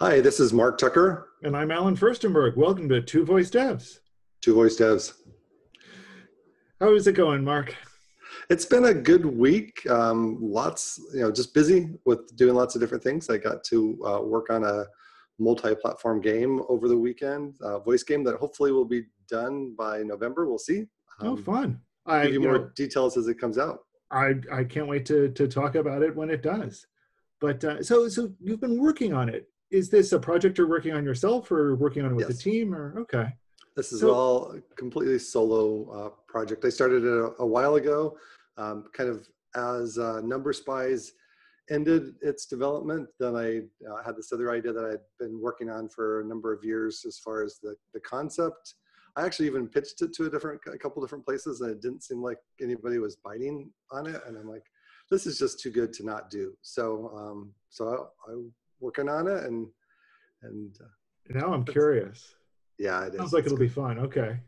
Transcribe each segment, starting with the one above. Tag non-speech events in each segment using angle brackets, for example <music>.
Hi, this is Mark Tucker, And I'm Allen Firstenberg. Welcome to Two Voice Devs. Two Voice Devs. How is it going, Mark? It's been a good week. Um, lots, you know, just busy with doing lots of different things. I got to uh, work on a multi-platform game over the weekend, a voice game that hopefully will be done by November. We'll see. oh, Um, fun. I'll I, give you you more know, details as it comes out. I, I can't wait to, to talk about it when it does. But uh, so, so you've been working on it. Is this a project you're working on yourself or working on it with Yes. a team or, okay. This is So- all a completely solo uh, project. I started it a, a while ago, um, kind of as uh, Number Spies ended its development. Then I uh, had this other idea that I'd been working on for a number of years as far as the, the concept. I actually even pitched it to a different, a couple different places, and it didn't seem like anybody was biting on it. And I'm like, this is just too good to not do. So, um, so I, I'm working on it, and and uh, Now I'm curious. yeah, it is. Sounds like It's it'll be fun. Okay.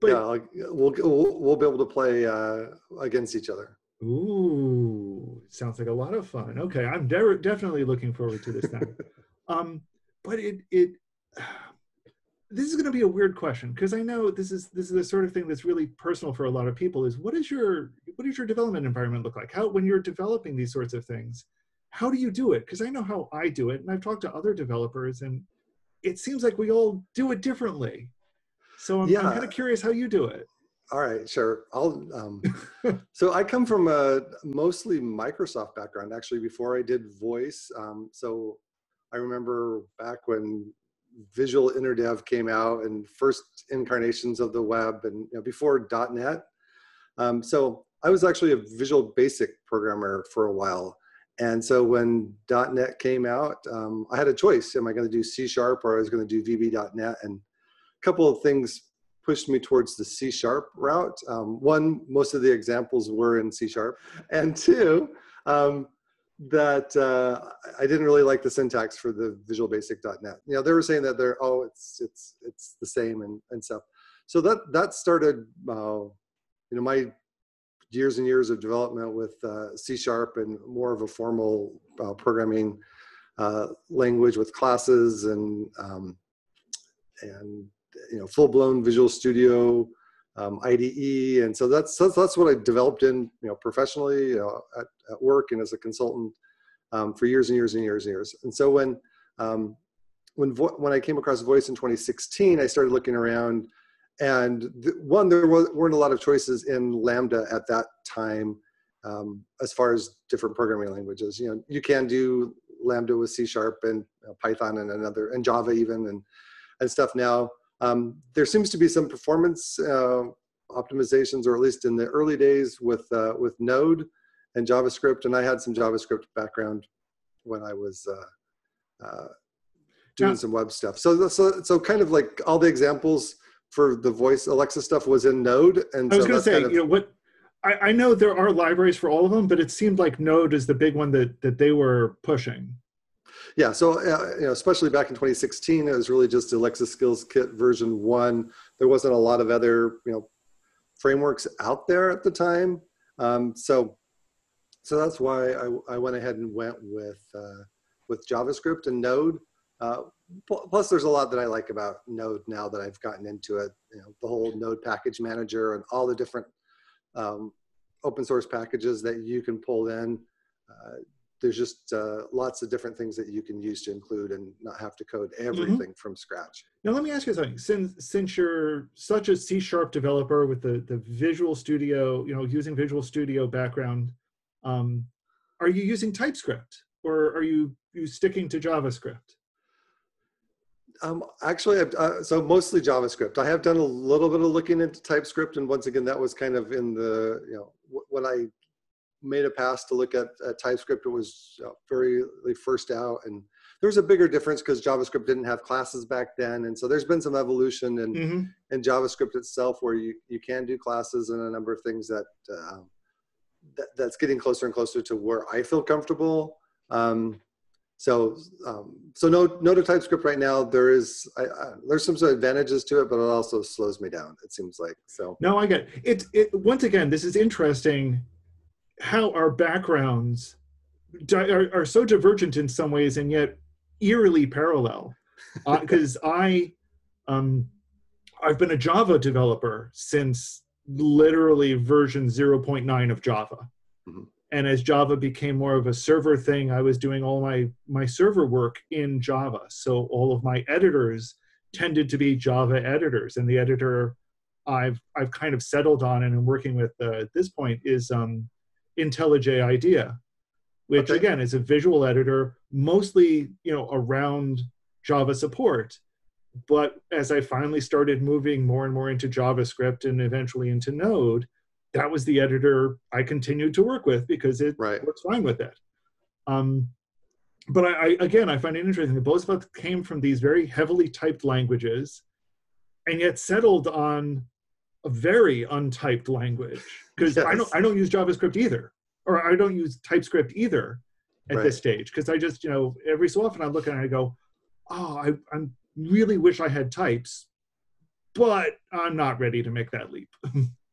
But yeah, like, we'll, we'll we'll be able to play uh, against each other. Ooh, sounds like a lot of fun. Okay, I'm de- definitely looking forward to this now. <laughs> um, but it it <sighs> this is going to be a weird question because I know this is this is the sort of thing that's really personal for a lot of people. Is what is your what does your development environment look like? How when you're developing these sorts of things, how do you do it? Because I know how I do it, and I've talked to other developers, and it seems like we all do it differently. So I'm, I'm kind of curious how you do it. All right, sure. I'll. Um, <laughs> so I come from a mostly Microsoft background. Actually, before I did voice, um, so I remember back when Visual InterDev came out and first incarnations of the web, and you know, before .NET. Um, so I was actually a Visual Basic programmer for a while. And so when .NET came out, um, I had a choice: am I going to do C Sharp or I was going to do VB.NET? And a couple of things pushed me towards the C sharp route. Um, one, most of the examples were in C sharp, and <laughs> two, um, that uh, I didn't really like the syntax for the Visual Basic.net. You know, they were saying that they're oh, it's it's it's the same and and stuff. So that that started, uh, you know, my years and years of development with uh, C sharp and more of a formal uh, programming uh, language with classes and um, and you know full-blown Visual Studio um, IDE, and so that's, that's that's what I developed in you know professionally you know, at, at work and as a consultant um, for years and years and years and years. And so when um, when when I came across voice in 2016, I started looking around, and th- one there was, weren't a lot of choices in Lambda at that time um, as far as different programming languages. You know, you can do Lambda with C sharp and uh, Python and another and Java even and and stuff now. Um, there seems to be some performance uh, optimizations, or at least in the early days with uh, with Node and JavaScript. And I had some JavaScript background when I was uh, uh, doing Now- some web stuff. So, so so kind of like all the examples for the voice Alexa stuff was in Node, and I was so going to say, kind of, you know, what I, I know there are libraries for all of them, but it seemed like Node is the big one that that they were pushing. Yeah, so uh, you know, especially back in 2016, it was really just Alexa Skills Kit version one. There wasn't a lot of other you know frameworks out there at the time. Um, so so that's why I, I went ahead and went with uh, with JavaScript and Node. Uh, plus, there's a lot that I like about Node now that I've gotten into it. You know, the whole Node package manager and all the different um, open source packages that you can pull in. Uh, there's just uh, lots of different things that you can use to include and not have to code everything from scratch. Now, let me ask you something. Since since you're such a C sharp developer with the the Visual Studio, you know, using Visual Studio background, um, are you using TypeScript or are you you sticking to JavaScript? Um, actually, I've, uh, so mostly JavaScript. I have done a little bit of looking into TypeScript, and once again, that was kind of in the you know w- when I made a pass to look at, at TypeScript, it was uh, very like, first out, and there was a bigger difference because JavaScript didn't have classes back then, and so there's been some evolution in hmm in JavaScript itself where you, you can do classes and a number of things that, um, that that's getting closer and closer to where I feel comfortable. Um, so um, so no no to TypeScript right now. There is I, I, there's some sort of advantages to it, but it also slows me down. It seems like so. No, I get it. It once again, this is interesting. How our backgrounds di- are, are so divergent in some ways, and yet eerily parallel because <laughs> uh, I um, I've been a Java developer since literally version 0.9 of Java. Mm-hmm. And as Java became more of a server thing, I was doing all my my server work in Java. So all of my editors tended to be Java editors, and the editor I've I've kind of settled on and am working with uh, at this point is um, IntelliJ IDEA, which okay. again is a visual editor, mostly you know around Java support. But as I finally started moving more and more into JavaScript and eventually into Node, that was the editor I continued to work with because it right. works fine with it. Um, but I, I, again, I find it interesting that both of us came from these very heavily typed languages, and yet settled on a very untyped language because yes. I don't I don't use JavaScript either, or I don't use TypeScript either at right. this stage because I just you know every so often I look at it and I go, oh I I really wish I had types, but I'm not ready to make that leap. <laughs>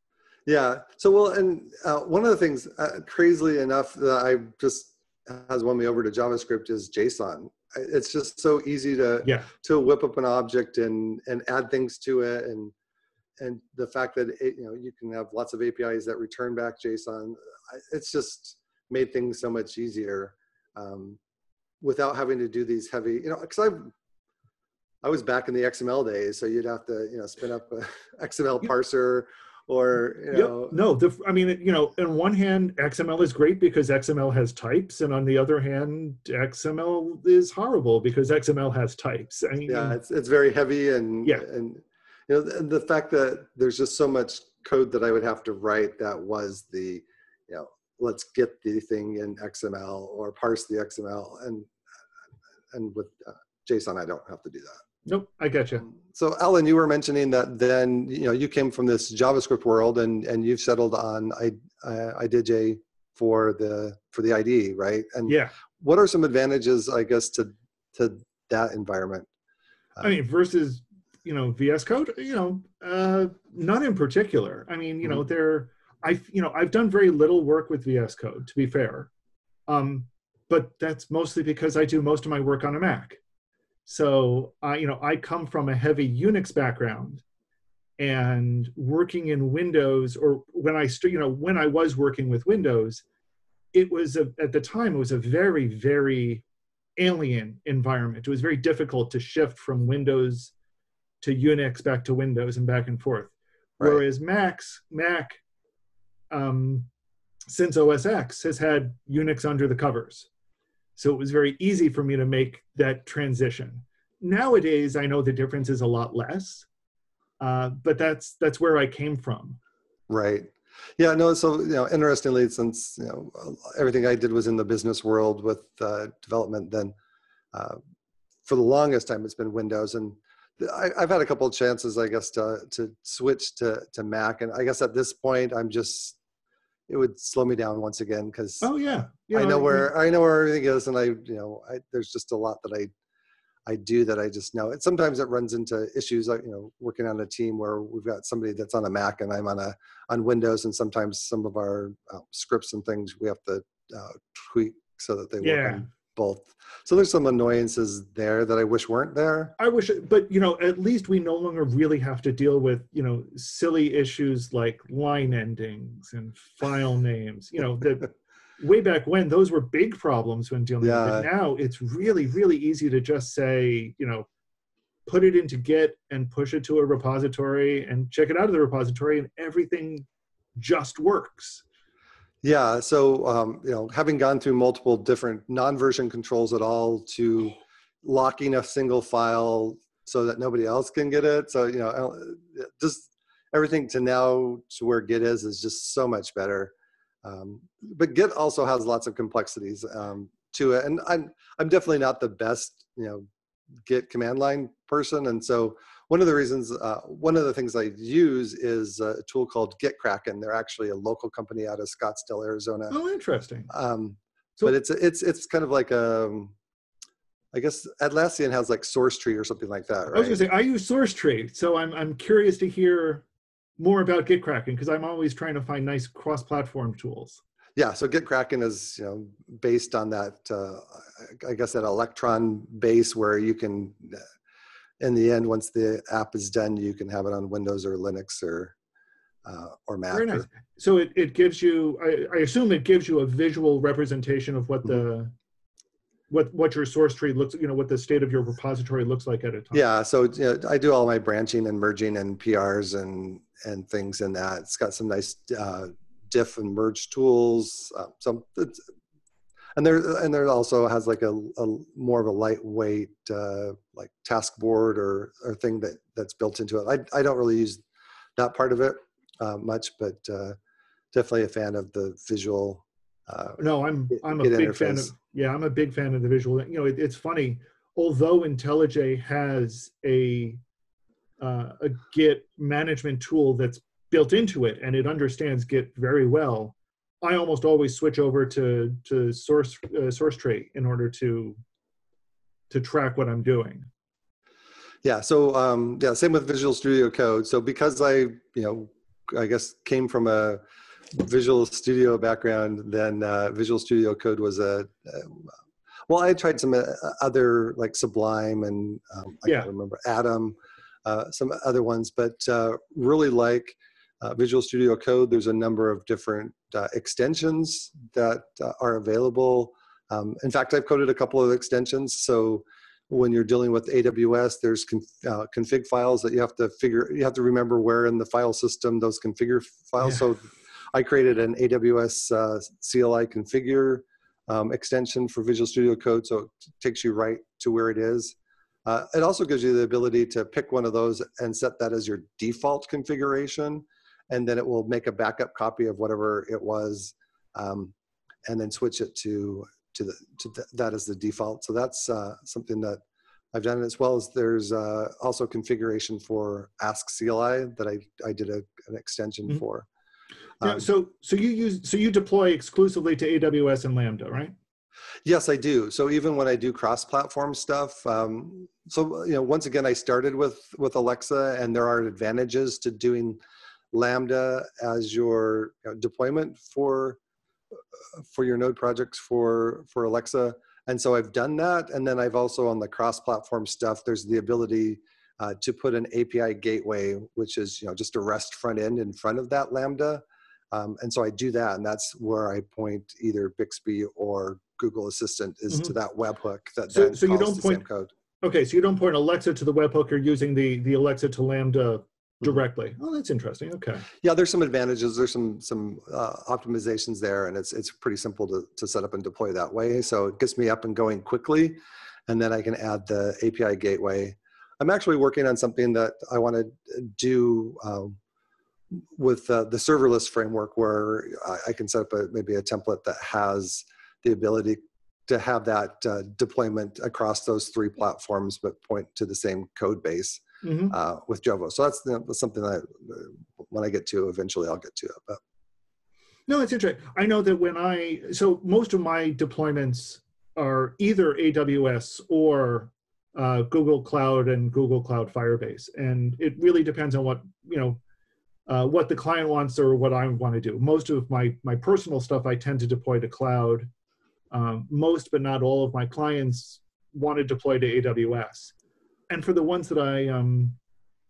yeah. So well, and uh, one of the things, uh, crazily enough, that I just has won me over to JavaScript is JSON. It's just so easy to yeah. to whip up an object and and add things to it and and the fact that it, you know you can have lots of APIs that return back JSON, it's just made things so much easier um, without having to do these heavy, you know, because I've I was back in the XML days, so you'd have to you know spin up a <laughs> XML parser or you know. Yep. No, the, I mean you know, on one hand, XML is great because XML has types, and on the other hand, XML is horrible because XML has types. I mean, yeah, it's it's very heavy and yeah, and you know the, the fact that there's just so much code that I would have to write that was the you know let's get the thing in XML or parse the XML and and with uh, JSON I don't have to do that. Nope, I get you. Um, so Allen, you were mentioning that then you know you came from this JavaScript world and and you've settled on I uh, IDJ for the for the IDE, right? And yeah, what are some advantages, I guess, to to that environment? I mean, versus you know VS Code, you know, uh, none in particular. I mean, you mm-hmm. know, there, I, you know, I've done very little work with VS Code, to be fair, um, but that's mostly because I do most of my work on a Mac. So, I, you know, I come from a heavy Unix background, and working in Windows, or when I, you know, when I was working with Windows, it was a, at the time it was a very, very alien environment. It was very difficult to shift from Windows to Unix back to Windows and back and forth. Right. Whereas Macs, Mac, um, since OS X has had Unix under the covers. So it was very easy for me to make that transition. Nowadays, I know the difference is a lot less, uh, but that's that's where I came from. Right. Yeah. No. So you know, interestingly, since you know everything I did was in the business world with uh, development, then uh, for the longest time it's been Windows, and I, have had a couple of chances, I guess, to to switch to to Mac, and I guess at this point, I'm just it would slow me down once again because oh yeah, you I know, where I know where everything is, and I you know I, there's just a lot that I I do that I just know. And sometimes it runs into issues like you know working on a team where we've got somebody that's on a Mac and I'm on a on Windows, and sometimes some of our uh, scripts and things we have to uh, tweak so that they yeah. work on both. So there's some annoyances there that I wish weren't there. I wish, but you know, at least we no longer really have to deal with you know silly issues like line endings and file <laughs> names. You know, that way back when those were big problems when dealing yeah. with it. Now it's really really easy to just say you know put it into Git and push it to a repository and check it out of the repository and everything just works. Yeah, so um, you know, having gone through multiple different non-version controls at all to locking a single file so that nobody else can get it. So you know, just everything to now to where Git is is just so much better. Um, but Git also has lots of complexities um, to it, and I'm I'm definitely not the best you know Git command line person, and so one of the reasons, uh, one of the things I use is a tool called GitKraken. They're actually a local company out of Scottsdale, Arizona. Oh, interesting. Um, so, but it's it's it's kind of like a, um, I guess Atlassian has like SourceTree or something like that, right? I was going to say I use SourceTree, so I'm I'm curious to hear more about GitKraken because I'm always trying to find nice cross-platform tools. Yeah, so GitKraken is you know based on that. Uh, I guess that Electron base where you can, uh, in the end, once the app is done, you can have it on Windows or Linux or uh, or Mac. Very nice. So it, it gives you. I, I assume it gives you a visual representation of what Mm-hmm. the what what your source tree looks. You know what the state of your repository looks like at a time. Yeah, so you know, I do all my branching and merging and PRs and and things in that. It's got some nice uh, diff and merge tools. Uh, some and there and there also has like a, a more of a lightweight uh, like task board or or thing that that's built into it. I I don't really use that part of it uh, much, but uh, definitely a fan of the visual. Uh, No, I'm I'm a big fan of yeah, I'm a big fan of the visual. You know, it, it's funny. Although IntelliJ has a uh, a Git management tool that's built into it and it understands Git very well, I almost always switch over to to source uh, source tree in order to to track what I'm doing. Yeah. So um, yeah, same with Visual Studio Code. So because I, you know, I guess came from a Visual Studio background, then uh, Visual Studio Code was a. Uh, well, I tried some uh, other like Sublime and um, I Yeah. can't remember Atom, uh, some other ones, but uh, really like uh, Visual Studio Code. There's a number of different uh, extensions that uh, are available. Um, in fact, I've coded a couple of extensions. So when you're dealing with AWS, there's conf, uh, config files that you have to figure, you have to remember where in the file system those configure files. Yeah. So I created an AWS uh, CLI configure um, extension for Visual Studio Code, so it takes you right to where it is. Uh, it also gives you the ability to pick one of those and set that as your default configuration, and then it will make a backup copy of whatever it was, um, and then switch it to to the to th- that as the default. So that's uh, something that I've done, as well as there's uh, also configuration for ASK CLI that I I did a, an extension Mhm. for. Yeah, Um, so so you use so you deploy exclusively to AWS and Lambda, right? Yes, I do. So even when I do cross-platform stuff, um, so you know, once again, I started with with Alexa, and there are advantages to doing Lambda as your you know, deployment for for your node projects for for Alexa. And so I've done that, and then I've also on the cross-platform stuff. There's the ability uh, to put an API gateway, which is you know just a REST front end in front of that Lambda. Um, and so I do that, and that's where I point either Bixby or Google Assistant is to that webhook that So- then so you don't the point- code. Okay, so you don't point Alexa to the webhook, you're using the the Alexa to Lambda directly. Oh, that's interesting. Okay. Yeah, there's some advantages. There's some some uh, optimizations there, and it's it's pretty simple to to set up and deploy that way. So it gets me up and going quickly, and then I can add the API gateway. I'm actually working on something that I want to do um, with uh, the serverless framework, where I, I can set up a, maybe a template that has the ability to have that uh, deployment across those three platforms, but point to the same code base hmm uh, with Jovo. So that's, that's something that uh, when I get to eventually I'll get to it. But No, it's interesting. I know that when I so most of my deployments are either AWS or uh, Google Cloud and Google Cloud Firebase, and it really depends on what you know uh, what the client wants or what I want to do. Most of my my personal stuff I tend to deploy to cloud. Um, most, but not all, of my clients want to deploy to AWS, and for the ones that I um,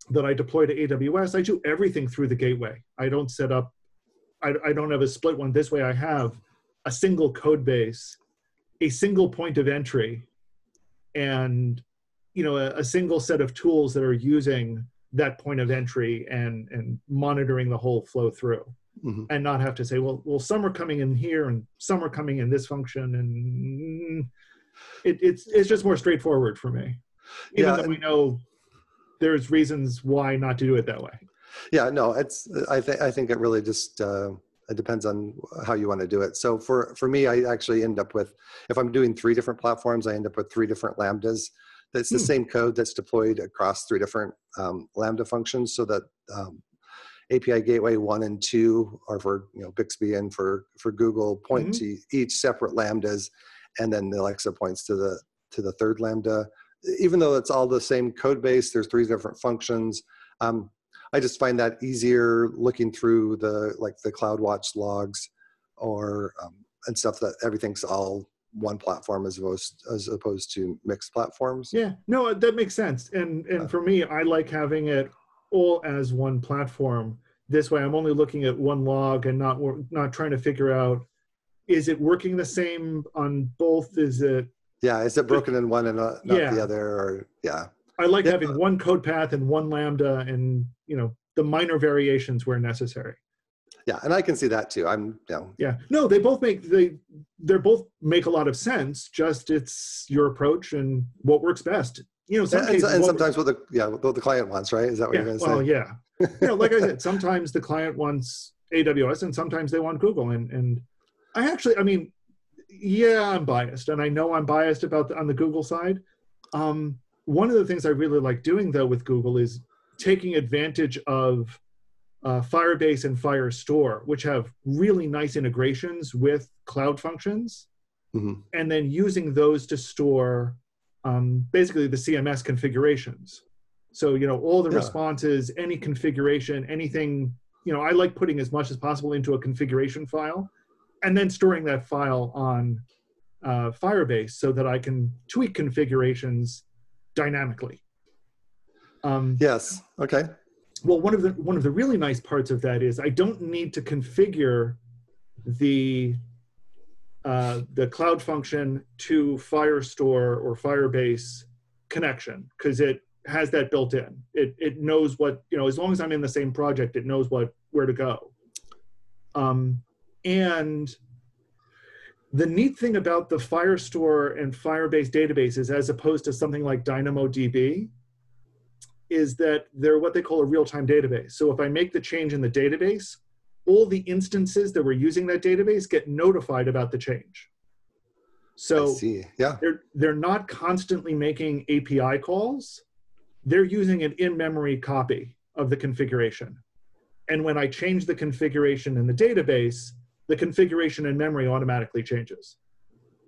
that I deploy to AWS, I do everything through the gateway. I don't set up I, I don't have a split one. This way, I have a single code base, a single point of entry, and you know a, a single set of tools that are using that point of entry and and monitoring the whole flow through, Mhm. and not have to say, well, well, some are coming in here and some are coming in this function, and it, it's it's just more straightforward for me. Even Yeah, though we know there's reasons why not to do it that way. yeah, no, it's I think I think it really just uh, it depends on how you want to do it. So for for me, I actually end up with if I'm doing three different platforms, I end up with three different lambdas. That's the Hmm. same code that's deployed across three different um, lambda functions, so that um, API gateway one and two are for you know Bixby and for for Google point to each separate lambdas, and then the Alexa points to the to the third lambda. Even though it's all the same code base, there's three different functions. Um, I just find that easier looking through the like the CloudWatch logs or um, and stuff that everything's all one platform as opposed as opposed to mixed platforms. Yeah, no, that makes sense. And and Uh, for me, I like having it all as one platform. This way, I'm only looking at one log and not not trying to figure out is it working the same on both? Is it? Yeah, is it broken in one and not, Yeah. the other? Or yeah, I like Yeah. having one code path and one lambda, and you know the minor variations where necessary. yeah, and I can see that too. I'm you know Yeah, no, they both make they they're both make a lot of sense. Just it's your approach and what works best. You know, some and, cases, and what- sometimes what the yeah what the client wants, right? Is that what yeah, you're gonna well, say? yeah. <laughs> you know, like I said, sometimes the client wants AWS and sometimes they want Google. And and I actually, I mean, yeah, I'm biased, and I know I'm biased about the, on the Google side. Um, one of the things I really like doing though with Google is taking advantage of uh, Firebase and Firestore, which have really nice integrations with cloud functions, Mhm. and then using those to store um, basically the CMS configurations. So you know all the Yeah. responses, any configuration, anything. You know, I like putting as much as possible into a configuration file, and then storing that file on uh, Firebase so that I can tweak configurations dynamically. Um, Yes. Okay. well, one of the one of the really nice parts of that is I don't need to configure the uh, the cloud function to Firestore or Firebase connection because it has that built in. It it knows what you know as long as I'm in the same project, it knows what where to go. Um, and the neat thing about the Firestore and Firebase databases, as opposed to something like DynamoDB, is that they're what they call a real-time database. So if I make the change in the database, all the instances that were using that database get notified about the change. So see. Yeah. they're they're not constantly making API calls. They're using an in-memory copy of the configuration. And when I change the configuration in the database, the configuration in memory automatically changes.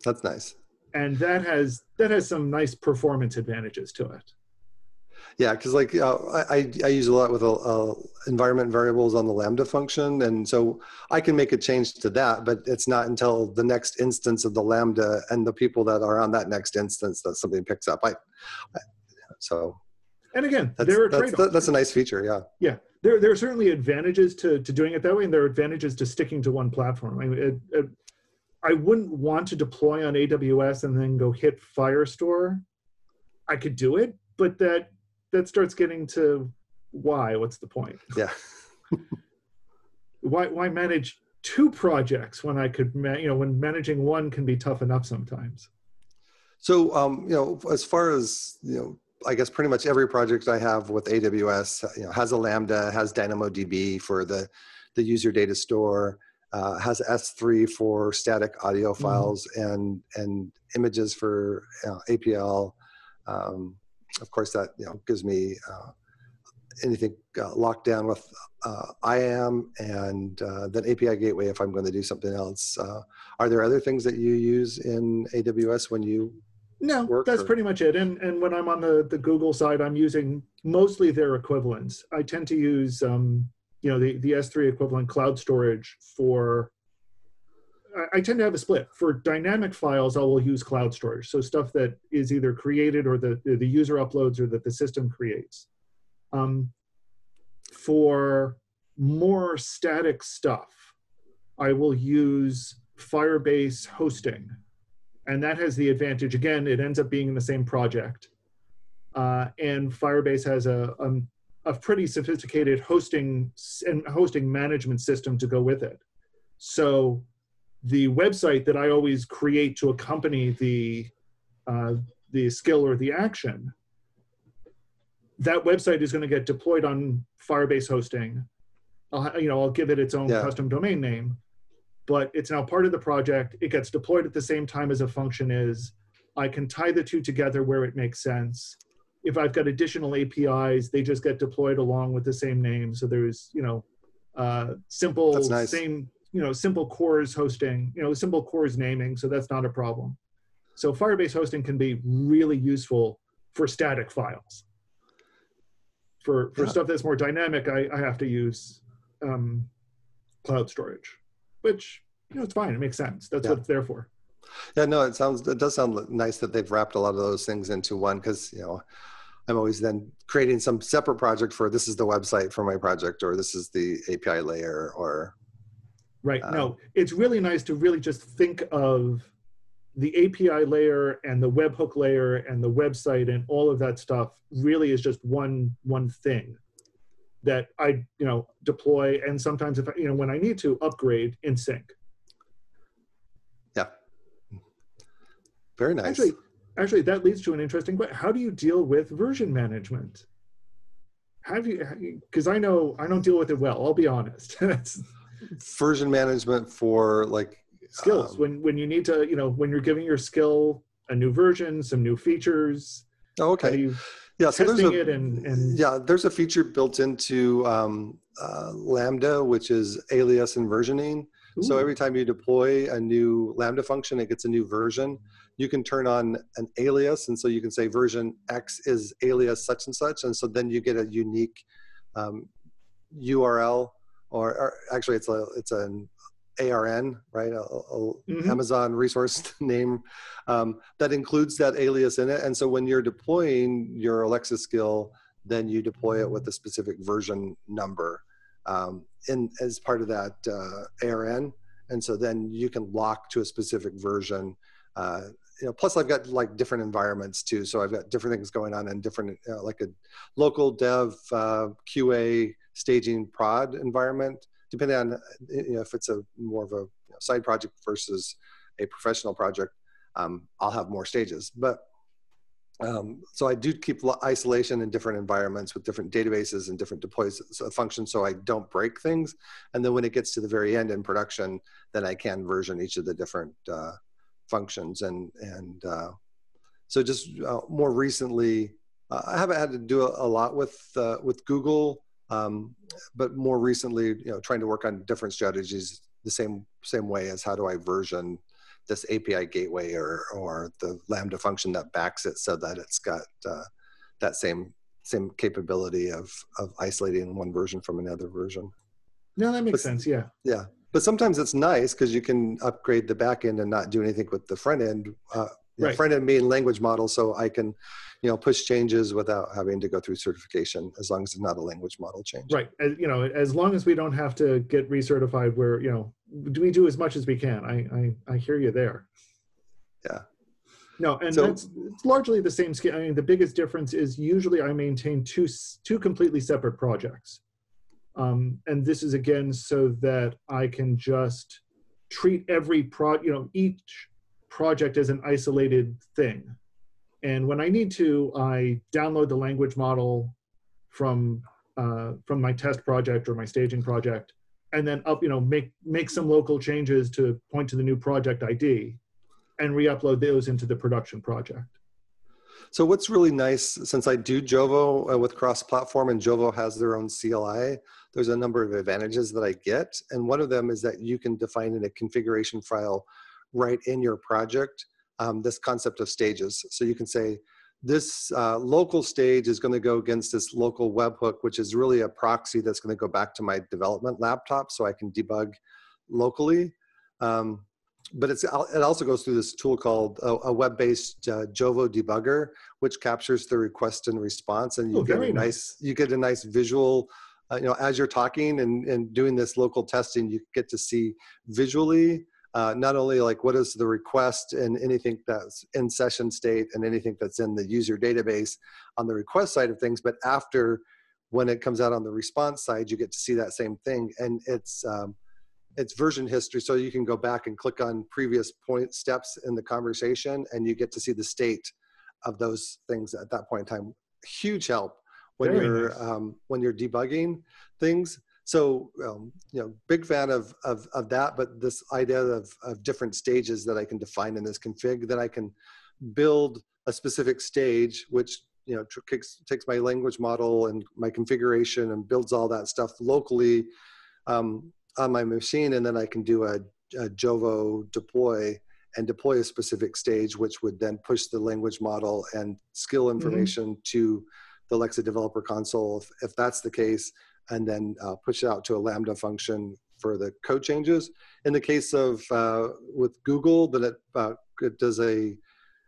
That's nice. And that has that has some nice performance advantages to it. Yeah, because like uh, I, I use a lot with uh, uh, environment variables on the Lambda function, and so I can make a change to that, but it's not until the next instance of the Lambda and the people that are on that next instance that something picks up. I, I so And again, that's there are that's, trade-offs. that's a nice feature. Yeah. yeah there, there are certainly advantages to, to doing it that way and there are advantages to sticking to one platform. I, mean, it, it, I wouldn't want to deploy on aws and then go hit firestore. I could do it but that that starts getting to why? What's the point? Yeah. <laughs> why why manage two projects when i could ma- you know when managing one can be tough enough sometimes? So, um, you know, as far as you know, I guess pretty much every project I have with AWS, you know, has a Lambda, has DynamoDB for the the user data store, uh, has S3 for static audio files and and images for you know, APL. Um, of course, that you know gives me uh, anything uh, locked down with uh, IAM and uh, then API gateway if I'm going to do something else. Uh, are there other things that you use in AWS when you No, work that's or- pretty much it. And and when I'm on the the Google side, I'm using mostly their equivalents. I tend to use um, you know the the S3 equivalent cloud storage for. I, I tend to have a split for dynamic files. I will use cloud storage, so stuff that is either created or the the user uploads or that the system creates. Um, for more static stuff, I will use Firebase hosting and that has the advantage. Again it ends up being in the same project. Uh, and firebase has a, um, a pretty sophisticated hosting and hosting management system to go with it. So the website that i always create to accompany the uh, the skill or the action that website is going to get deployed on firebase hosting. I'll, you know i'll give it its own Yeah. custom domain name but it's now part of the project. It gets deployed at the same time as a function is. I can tie the two together where it makes sense. If I've got additional APIs, they just get deployed along with the same name. So there's, you know, uh, simple nice. same, you know, simple CORS hosting, you know, simple CORS naming. So that's not a problem. So Firebase hosting can be really useful for static files. For for Yeah. stuff that's more dynamic, I, I have to use um, cloud storage which you know, it's fine. It makes sense. That's yeah. what it's there for. Yeah, no, it sounds it does sound nice that they've wrapped a lot of those things into one because you know I'm always then creating some separate project for this is the website for my project or this is the API layer or right. Um, no, it's really nice to really just think of the API layer and the webhook layer and the website and all of that stuff really is just one one thing that I you know deploy and sometimes if I, you know when I need to upgrade in sync. Yeah. Very nice. Actually, actually that leads to an interesting question. How do you deal with version management? Have you because I know I don't deal with it well, I'll be honest. <laughs> version management for like skills um, when when you need to you know when you're giving your skill a new version some new features oh, okay yeah so there's a, and, and, yeah there's a feature built into um, uh, lambda which is alias and versioning Ooh. so every time you deploy a new lambda function it gets a new version you can turn on an alias and so you can say version x is alias such and such and so then you get a unique um, url or, or, actually it's a it's an ARN, right? A, a mm-hmm. Amazon resource <laughs> name um, that includes that alias in it. And so when you're deploying your Alexa skill, then you deploy it with a specific version number um, in as part of that uh, ARN. And so then you can lock to a specific version. Uh, you know, plus I've got like different environments too. So I've got different things going on in different, uh, like a local dev uh, QA staging prod environment depending on you know, if it's a more of a side project versus a professional project, um, I'll have more stages. But um, so I do keep isolation in different environments with different databases and different deploys of functions so I don't break things. And then when it gets to the very end in production, then I can version each of the different uh, functions. And, and uh, so just uh, more recently, uh, I haven't had to do a, a lot with, uh, with Google um, but more recently, you know, trying to work on different strategies the same same way as how do I version this API gateway or or the Lambda function that backs it so that it's got uh, that same same capability of of isolating one version from another version. No, that makes but, sense. Yeah. Yeah, but sometimes it's nice because you can upgrade the back end and not do anything with the front end. Uh, right. front end being language model, so I can you know push changes without having to go through certification as long as it's not a language model change. Right as, you know as long as we don't have to get recertified where you know do we do as much as we can? I i, I hear you there. Yeah. No and so, that's it's largely the same scale i mean the biggest difference is usually i maintain two two completely separate projects. Um, and this is again so that i can just treat every pro you know each project as an isolated thing and when I need to, I download the language model from uh, from my test project or my staging project, and then up, you know, make make some local changes to point to the new project ID, and re-upload those into the production project. So what's really nice, since I do Jovo uh, with cross-platform and Jovo has their own CLI, there's a number of advantages that I get. And one of them is that you can define in a configuration file right in your project um, this concept of stages. So you can say, this uh, local stage is going to go against this local webhook, which is really a proxy that's going to go back to my development laptop so I can debug locally. Um, but it's, it also goes through this tool called a, a web-based uh, Jovo debugger, which captures the request and response, and you oh, get a nice you get a nice visual. Uh, you know, as you're talking and, and doing this local testing, you get to see visually uh, not only like what is the request and anything that's in session state and anything that's in the user database on the request side of things, but after when it comes out on the response side, you get to see that same thing. And it's, um, it's version history. So you can go back and click on previous point steps in the conversation and you get to see the state of those things at that point in time. Huge help when Very you're, nice. um, when you're debugging things so um, you know big fan of, of of that but this idea of of different stages that i can define in this config that i can build a specific stage which you know takes takes my language model and my configuration and builds all that stuff locally um, on my machine and then i can do a, a jovo deploy and deploy a specific stage which would then push the language model and skill mm-hmm. information mm-hmm. to the alexa developer console if, if that's the case and then uh, push it out to a Lambda function for the code changes. In the case of uh, with Google, that it, uh, it does a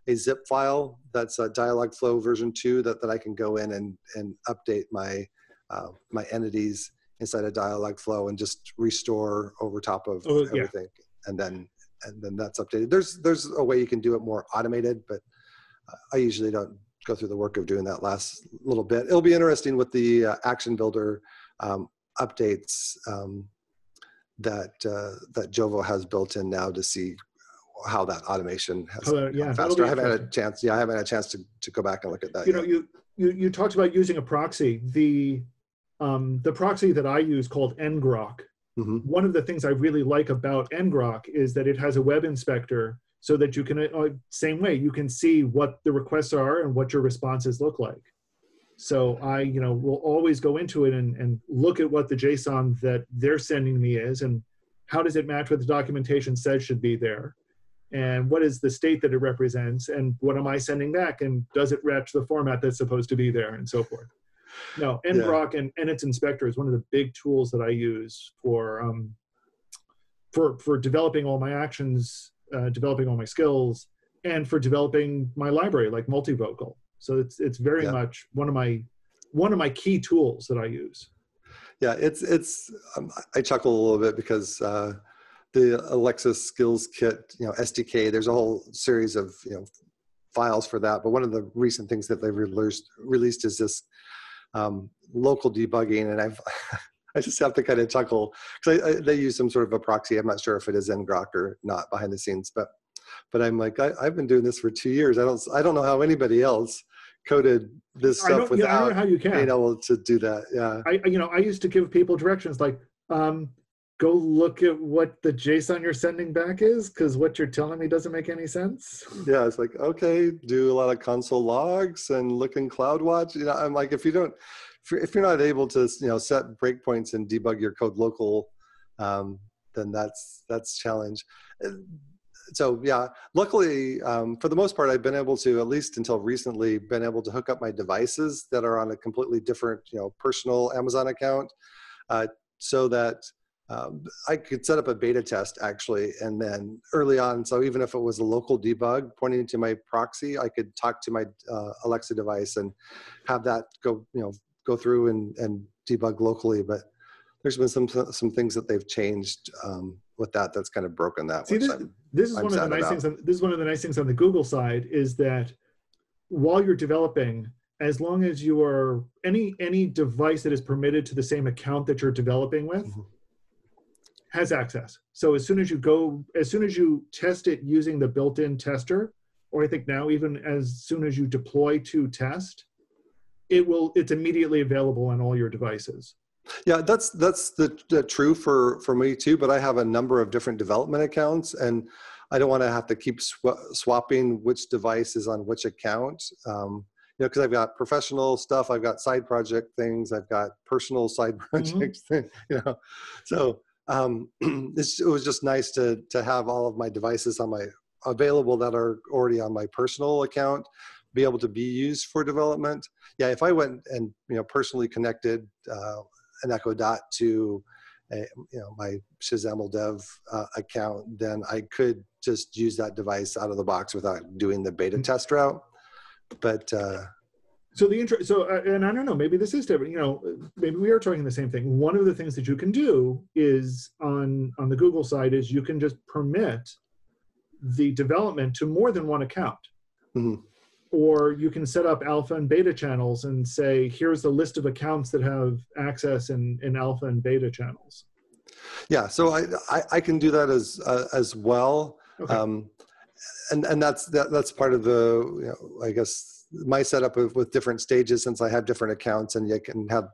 a zip file that's a Dialogflow version two that, that I can go in and, and update my uh, my entities inside of Dialogflow and just restore over top of Oh, yeah. everything, and then and then that's updated. There's there's a way you can do it more automated, but uh, I usually don't go through the work of doing that last little bit. It'll be interesting with the uh, Action Builder um, updates um, that uh, that Jovo has built in now to see how that automation has How yeah, faster. I haven't had a chance. Yeah, I haven't had a chance to, to go back and look at that. you know you you you talked about using a proxy the um the proxy that i use called ngrok Mhm. one of the things i really like about ngrok is that it has a web inspector so that you can uh, same way you can see what the requests are and what your responses look like so i you know will always go into it and, and look at what the json that they're sending me is and how does it match what the documentation says should be there? And what is the state that it represents and what am i sending back and does it match the format that's supposed to be there and so forth? No ngrok and, and its inspector is one of the big tools that i use for um, for for developing all my actions uh, developing all my skills and for developing my library like multivocal so it's it's very Yeah. much one of my one of my key tools that i use Yeah, it's it's. Um, I chuckle a little bit because uh, the Alexa Skills Kit, you know, SDK. There's a whole series of you know files for that. But one of the recent things that they've released released is this um, local debugging, and I've <laughs> I just have to kind of chuckle because they use some sort of a proxy. I'm not sure if it is ngrok or not behind the scenes, but but I'm like I, I've been doing this for two years. I don't I don't know how anybody else coded this I stuff yeah, without how you can being able to do that. Yeah. I, you know, I used to give people directions like, um, go look at what the JSON you're sending back is, because what you're telling me doesn't make any sense. <laughs> yeah it's like okay do a lot of console logs and look in cloudwatch you know i'm like if you don't if you're, if you're not able to you know set breakpoints and debug your code local um, then that's that's challenge so yeah luckily um, for the most part i've been able to at least until recently been able to hook up my devices that are on a completely different you know personal amazon account uh, so that um, I could set up a beta test actually, and then early on, so even if it was a local debug pointing to my proxy, I could talk to my uh, Alexa device and have that go, you know, go through and, and debug locally. But there's been some some things that they've changed um, with that that's kind of broken that. See, this, I'm- this is I'm one of the nice about. things. On, this is one of the nice things on the Google side is that while you're developing, as long as you are any any device that is permitted to the same account that you're developing with Mhm. has access. So as soon as you go, as soon as you test it using the built-in tester, or I think now even as soon as you deploy to test, it will it's immediately available on all your devices. Yeah, that's that's the, the true for for me too. But I have a number of different development accounts, and I don't want to have to keep sw- swapping which device is on which account. Um, you know, because I've got professional stuff, I've got side project things, I've got personal side <laughs> projects. You know, so um, <clears throat> it's, it was just nice to to have all of my devices on my available that are already on my personal account be able to be used for development yeah if i went and you know personally connected uh, an Echo Dot to a, you know my Shazaml Dev uh, account, then I could just use that device out of the box without doing the beta test route. But uh, So the intro, so uh, and I don't know, maybe this is different. You know, maybe we are talking the same thing. One of the things that you can do is on on the Google side is you can just permit the development to more than one account. Mhm. Or you can set up alpha and beta channels and say, here's the list of accounts that have access in, in alpha and beta channels. yeah, so I, I I can do that as uh, as well. Okay. Um, and and that's that, that's part of the you know, I guess my setup of, with different stages since I have different accounts and you can have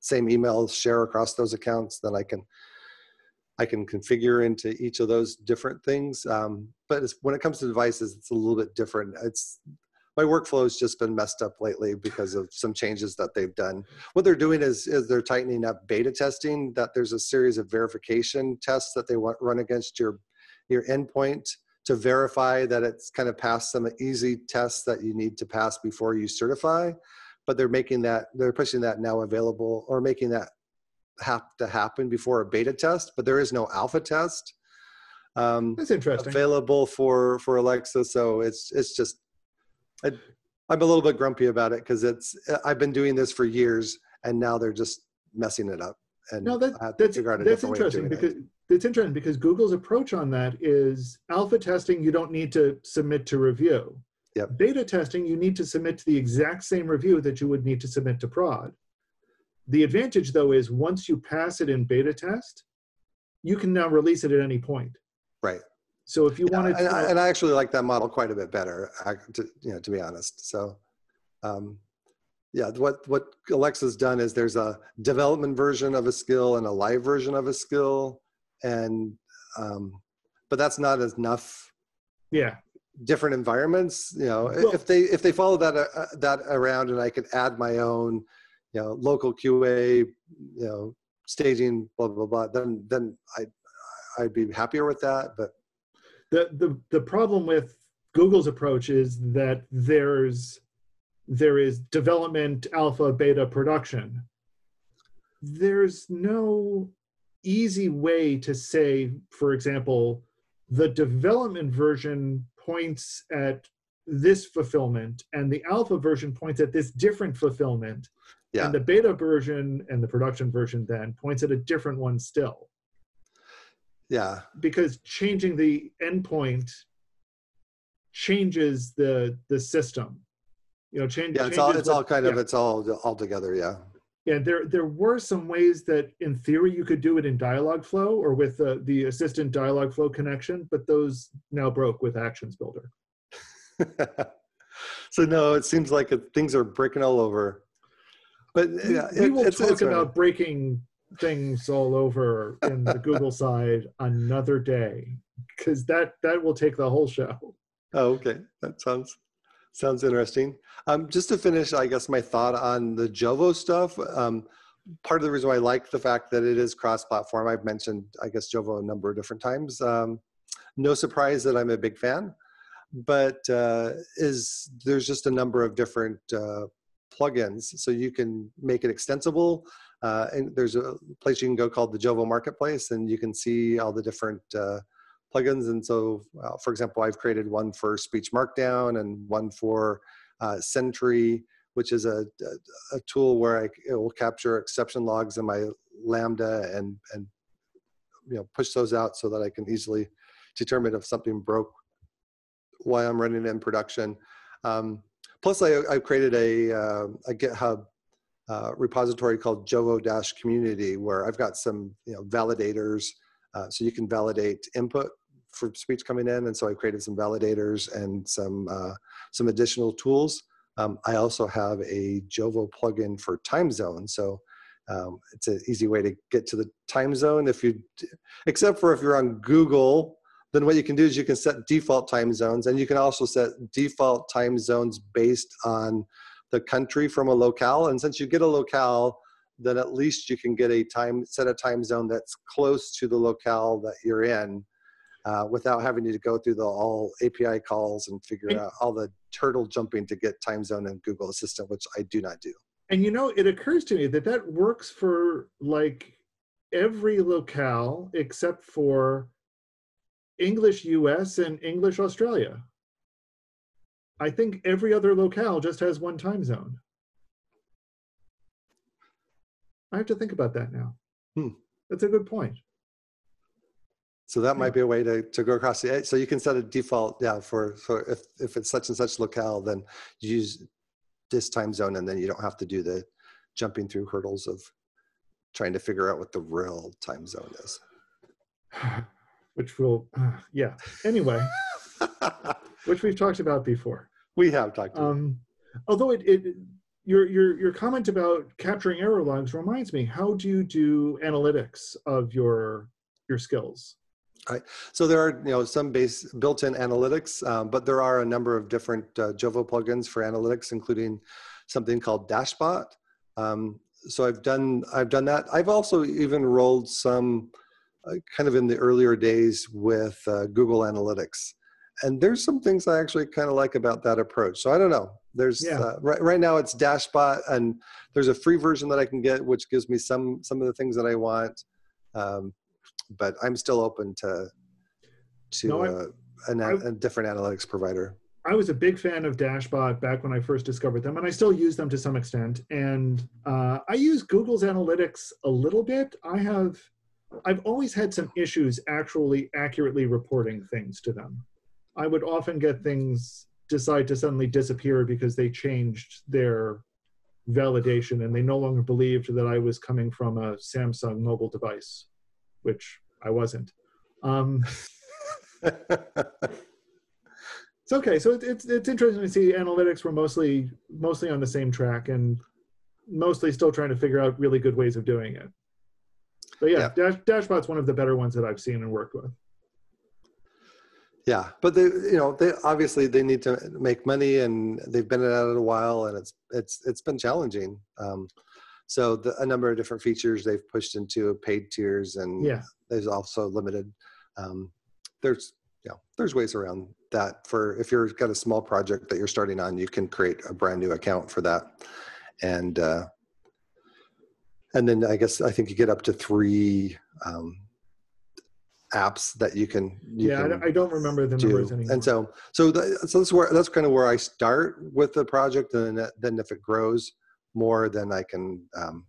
same emails share across those accounts then I can I can configure into each of those different things um, but it's, when it comes to devices it's a little bit different it's my workflow has just been messed up lately because of some changes that they've done what they're doing is is they're tightening up beta testing that there's a series of verification tests that they want run against your your endpoint to verify that it's kind of passed some easy tests that you need to pass before you certify but they're making that they're pushing that now available or making that have to happen before a beta test, but there is no alpha test. Um, That's interesting. Available for for Alexa, so it's it's just. I, I'm a little bit grumpy about it because it's I've been doing this for years, and now they're just messing it up. And no, that, that's that's interesting because it. it's interesting because Google's approach on that is alpha testing. You don't need to submit to review. Yep. Beta testing, you need to submit to the exact same review that you would need to submit to prod. The advantage, though, is once you pass it in beta test, you can now release it at any point. Right. So if you yeah, wanted, and, I, and I actually like that model quite a bit better, to, you know, to be honest. So, um, yeah, what what Alexa's done is there's a development version of a skill and a live version of a skill, and um, but that's not enough. Yeah. Different environments, you know. Well, if they if they follow that uh, that around, and I could add my own, you know, local QA, you know, staging, blah blah blah, then then I I'd be happier with that. But the the the problem with Google's approach is that there's there is development, alpha, beta, production. There's no easy way to say, for example, the development version points at this fulfillment and the alpha version points at this different fulfillment. Yeah. And the beta version and the production version then points at a different one still yeah. Because changing the endpoint changes the the system. You know change yeah it's all it's all kind yeah. of it's all all together yeah. Yeah there there were some ways that in theory you could do it in dialogflow or with the, the assistant dialogflow connection but those now broke with actions builder. <laughs> So no it seems like things are breaking all over. But yeah, we, we will talk about breaking things all over in the <laughs> Google side another day because that that will take the whole show. Oh, okay, that sounds sounds interesting. Um, just to finish, I guess my thought on the Jovo stuff. Um, part of the reason why I like the fact that it is cross-platform. I've mentioned, I guess, Jovo a number of different times. Um, no surprise that I'm a big fan, but uh, is there's just a number of different uh, plugins, so you can make it extensible uh, and there's a place you can go called the Jovo Marketplace, and you can see all the different uh, plugins. And so, uh, for example, I've created one for Speech Markdown and one for uh, Sentry, which is a, a, a, tool where I, it will capture exception logs in my Lambda and and you know push those out so that I can easily determine if something broke while I'm running in production. Um, plus, I, I created a, uh, a GitHub uh, repository called Jovo Dash Community, where I've got some you know validators, uh, so you can validate input for speech coming in, and so I created some validators and some uh, some additional tools. Um, I also have a Jovo plugin for time zone, so um, it's an easy way to get to the time zone. If you, except for if you're on Google, then what you can do is you can set default time zones, and you can also set default time zones based on the country from a locale. And since you get a locale, then at least you can get a time set a time zone that's close to the locale that you're in uh, without having to go through the all API calls and figure and, out all the turtle jumping to get time zone in Google Assistant, which I do not do. And you know, it occurs to me that that works for like every locale except for English US and English Australia. I think every other locale just has one time zone. I have to think about that now. Hmm. That's a good point. So that might be a way to, to go across the edge. So you can set a default, yeah, for, for if, if it's such and such locale, then use this time zone and then you don't have to do the jumping through hurdles of trying to figure out what the real time zone is. <sighs> Which will, uh, yeah. Anyway. <laughs> which we've talked about before. We have talked. Um, although it, it your your your comment about capturing error logs reminds me. How do you do analytics of your your skills? Right. So there are you know some base built-in analytics, um, but there are a number of different uh, Jovo plugins for analytics, including something called Dashbot. Um, so I've done I've done that. I've also even rolled some uh, kind of in the earlier days with uh, Google Analytics. And there's some things I actually kind of like about that approach. So I don't know. There's Yeah. uh, right right now it's Dashbot, and there's a free version that I can get, which gives me some some of the things that I want. Um, but I'm still open to to No, I- uh, an, I- a different analytics provider. I was a big fan of Dashbot back when I first discovered them, and I still use them to some extent. And uh, I use Google's Analytics a little bit. I have, I've always had some issues actually accurately reporting things to them. I would often get things decide to suddenly disappear because they changed their validation and they no longer believed that I was coming from a Samsung mobile device, which I wasn't. Um, <laughs> it's okay. So it, it's it's interesting to see analytics were mostly mostly on the same track and mostly still trying to figure out really good ways of doing it. But yeah, Dash, Dashbot's one of the better ones that I've seen and worked with. Yeah, but they you know they obviously they need to make money, and they've been at it a while, and it's it's it's been challenging. Um, so the, a number of different features they've pushed into paid tiers, and Yeah, there's also limited um, there's you know there's ways around that for if you've got a small project that you're starting on you can create a brand new account for that and uh, and then i guess i think you get up to three um, apps that you can you yeah. I can don't- I, don't remember the numbers do anymore. and so so the, so that's where that's kind of where i start with the project and then, then if it grows more then i can um,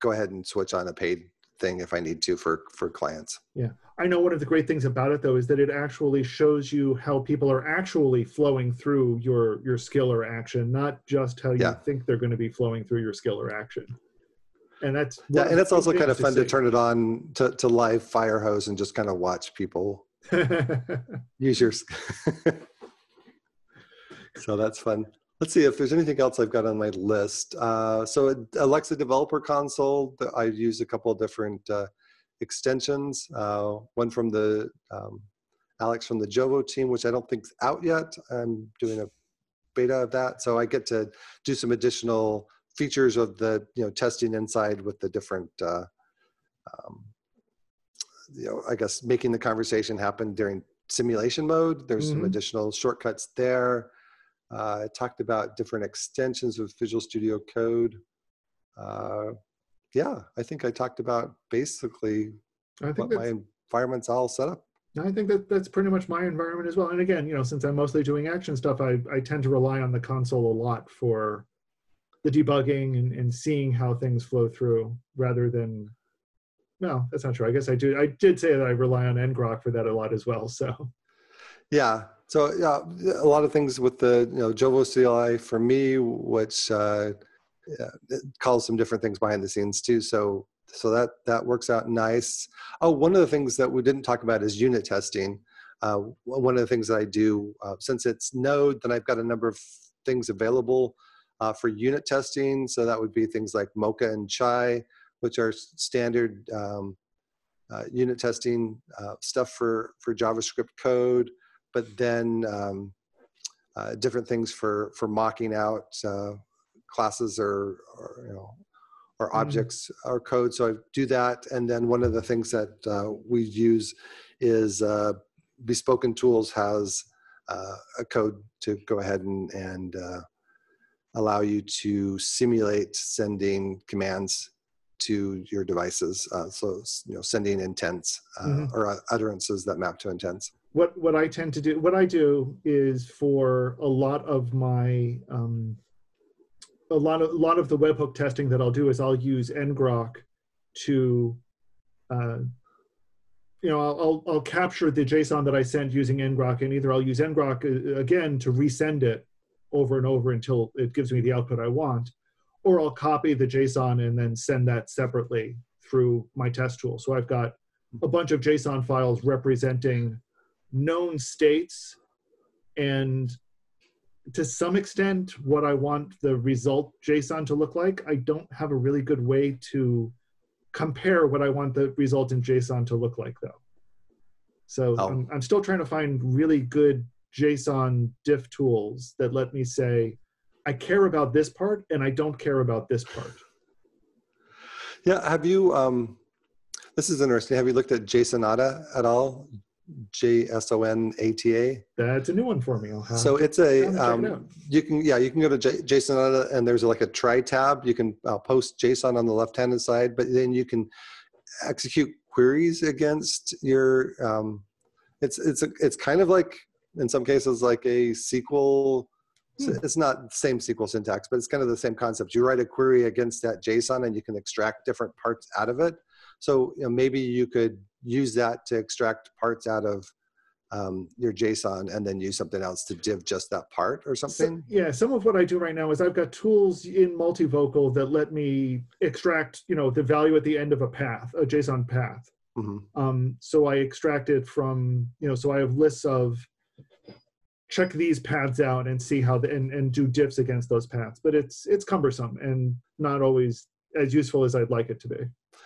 go ahead and switch on a paid thing if i need to for for clients yeah I know one of the great things about it though is that it actually shows you how people are actually flowing through your your skill or action, not just how you Yeah. think they're going to be flowing through your skill or action. And that's Yeah, and it's also kind of fun to see. turn it on to, to live fire hose and just kind of watch people <laughs> use your. s- <laughs> so that's fun. Let's see if there's anything else I've got on my list. Uh, so Alexa Developer Console, I use a couple of different uh, extensions. Uh, one from the um, Alex from the Jovo team, which I don't think's out yet. I'm doing a beta of that, so I get to do some additional features of the you know testing inside with the different. Uh, um, you know, I guess making the conversation happen during simulation mode. There's some Mhm. additional shortcuts there. Uh, I talked about different extensions of Visual Studio Code. Uh, yeah, I think I talked about basically I think what my environment's all set up. I think that that's pretty much my environment as well. And again, you know, since I'm mostly doing action stuff, I, I tend to rely on the console a lot for the debugging and, and seeing how things flow through rather than no, that's not true. I guess I do. I did say that I rely on ngrok for that a lot as well. So Yeah. So yeah, a lot of things with the you know Jovo CLI for me, which uh, it calls some different things behind the scenes too. So so that that works out nice. Oh, one of the things that we didn't talk about is unit testing. Uh, one of the things that I do uh, since it's Node, then I've got a number of things available uh, for unit testing. So that would be things like Mocha and Chai, which are standard um, uh, unit testing uh, stuff for for JavaScript code but then um, uh, different things for for mocking out uh, classes or, or you know or Mhm. objects or code. So I do that, and then one of the things that uh, we use is uh, Bespoken Tools has uh, a code to go ahead and and uh, allow you to simulate sending commands to your devices. Uh, so you know, sending intents uh, Mhm. or utterances that map to intents. what what I tend to do, what I do is for a lot of my um, a lot of a lot of the webhook testing that I'll do is I'll use ngrok to uh, you know I'll, I'll I'll capture the JSON that I send using ngrok and either I'll use ngrok uh, again to resend it over and over until it gives me the output I want or I'll copy the JSON and then send that separately through my test tool. So I've got a bunch of JSON files representing known states and to some extent what I want the result JSON to look like. I don't have a really good way to compare what I want the result in JSON to look like though. So Oh. I'm, I'm still trying to find really good JSON diff tools that let me say, I care about this part and I don't care about this part. Yeah, have you? Um, this is interesting. Have you looked at JSONata at all? JSON-ATA. That's a new one for me. So it's a, check it um, you can, yeah, you can go to J- JSON and there's like a try tab. You can uh, post JSON on the left-handed side, but then you can execute queries against your, um, it's, it's, a- it's kind of like, in some cases, like a SQL. Hmm. It's not the same SQL syntax, but it's kind of the same concept. You write a query against that JSON and you can extract different parts out of it. So you know, maybe you could use that to extract parts out of um, your JSON and then use something else to diff just that part or So- something. yeah, some of what I do right now is I've got tools in multivocal that let me extract, you know, the value at the end of a path, a JSON path. hmm Um, so I extract it from, you know, so I have lists of check these paths out and see how the and, and do diffs against those paths. But it's it's cumbersome and not always as useful as I'd like it to be.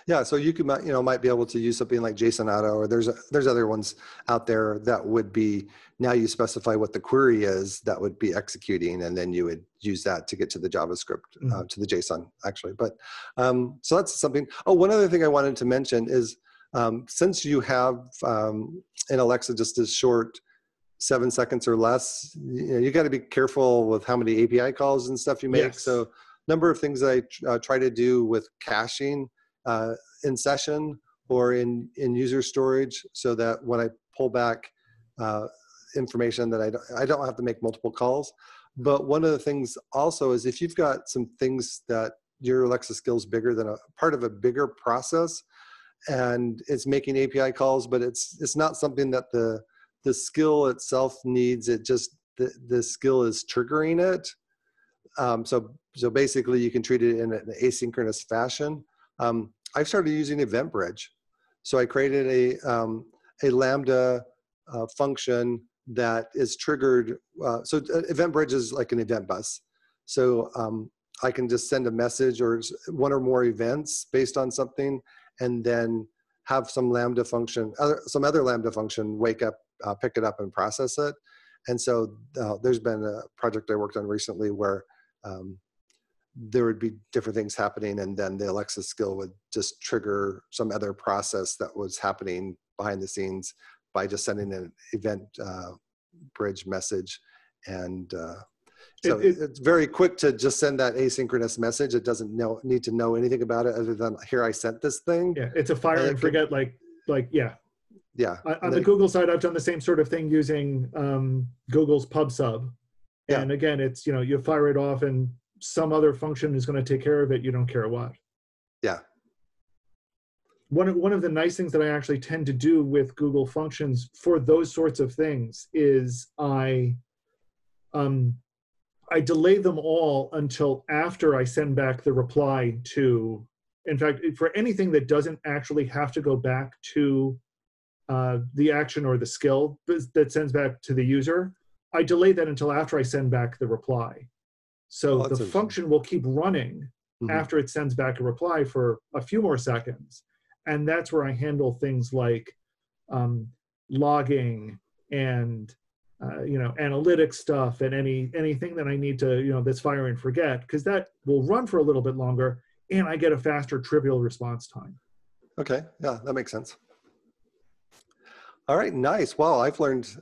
Yeah, so you could you know might be able to use something like JSONata, or there's there's other ones out there that would be now you specify what the query is that would be executing, and then you would use that to get to the JavaScript uh, to the JSON actually. But um, so that's something. Oh, one other thing I wanted to mention is um, since you have um, in Alexa just as short seven seconds or less, you, know, you got to be careful with how many API calls and stuff you make. Yes. So number of things I uh, try to do with caching uh, in session or in, in user storage so that when I pull back uh, information that I don't, I don't have to make multiple calls. But one of the things also is if you've got some things that your Alexa skills bigger than a part of a bigger process and it's making API calls, but it's it's not something that the the skill itself needs. It just the, the skill is triggering it. Um, so so basically you can treat it in an asynchronous fashion. Um, I've started using EventBridge. So I created a, um, a Lambda uh, function that is triggered. Uh, so uh, EventBridge is like an event bus. So um, I can just send a message or one or more events based on something and then have some Lambda function, other, some other Lambda function wake up, uh, pick it up and process it. And so uh, there's been a project I worked on recently where um, there would be different things happening and then the alexa skill would just trigger some other process that was happening behind the scenes by just sending an event uh, bridge message and uh, so It- it- it's very quick to just send that asynchronous message it doesn't know need to know anything about it other than here i sent this thing Yeah, it's a fire And and forget like like yeah. Yeah On- and On the Google side, I've done the same sort of thing using um, Google's pub sub. Yeah. And again, it's you know you fire it off and some other function is going to take care of it. You don't care what. yeah one of, one of the nice things that I actually tend to do with Google Functions for those sorts of things is I um, I delay them all until after I send back the reply to. In fact, for anything that doesn't actually have to go back to uh, the action or the skill that sends back to the user, I delay that until after I send back the reply. So Oh, the function will keep running Mhm. after it sends back a reply for a few more seconds. And that's where I handle things like um, logging and uh, you know analytics stuff and any anything that I need to you know that's fire and forget because that will run for a little bit longer and I get a faster trivial response time. Okay, yeah, that makes sense. All right, nice. Wow, I've learned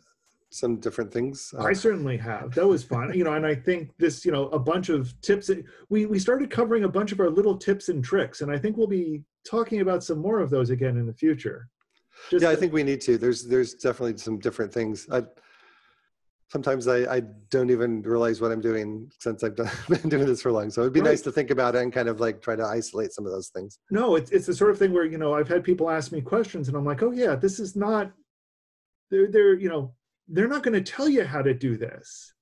some different things. Uh, I certainly have. That was fun. You know, and I think this, you know, a bunch of tips. We we started covering a bunch of our little tips and tricks, and I think we'll be talking about some more of those again in the future. Just yeah, I think we need to. There's there's definitely some different things. I sometimes I, I don't even realize what I'm doing since I've done, <laughs> been doing this for long. So it'd be Right. nice to think about it and kind of like try to isolate some of those things. no, it's it's the sort of thing where you know I've had people ask me questions, and I'm like, oh yeah, this is not. They're they're you know they're not going to tell you how to do this,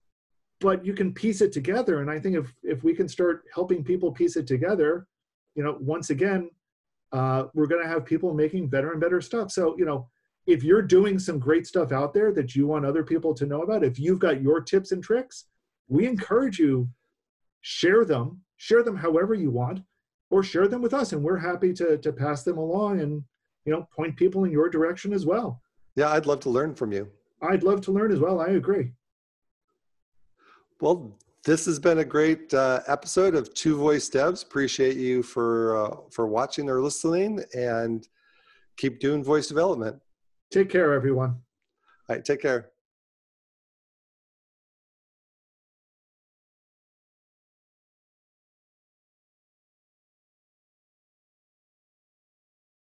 but you can piece it together. And I think if if we can start helping people piece it together, you know, once again, uh, we're going to have people making better and better stuff. So you know. If you're doing some great stuff out there that you want other people to know about, if you've got your tips and tricks, we encourage you share them, share them however you want, or share them with us and we're happy to to pass them along and you know point people in your direction as well Yeah, I'd love to learn from you. i'd love to learn as well i agree Well, this has been a great uh, episode of Two Voice Devs. Appreciate you for uh, for watching or listening, and keep doing voice development. take care everyone All right, take care.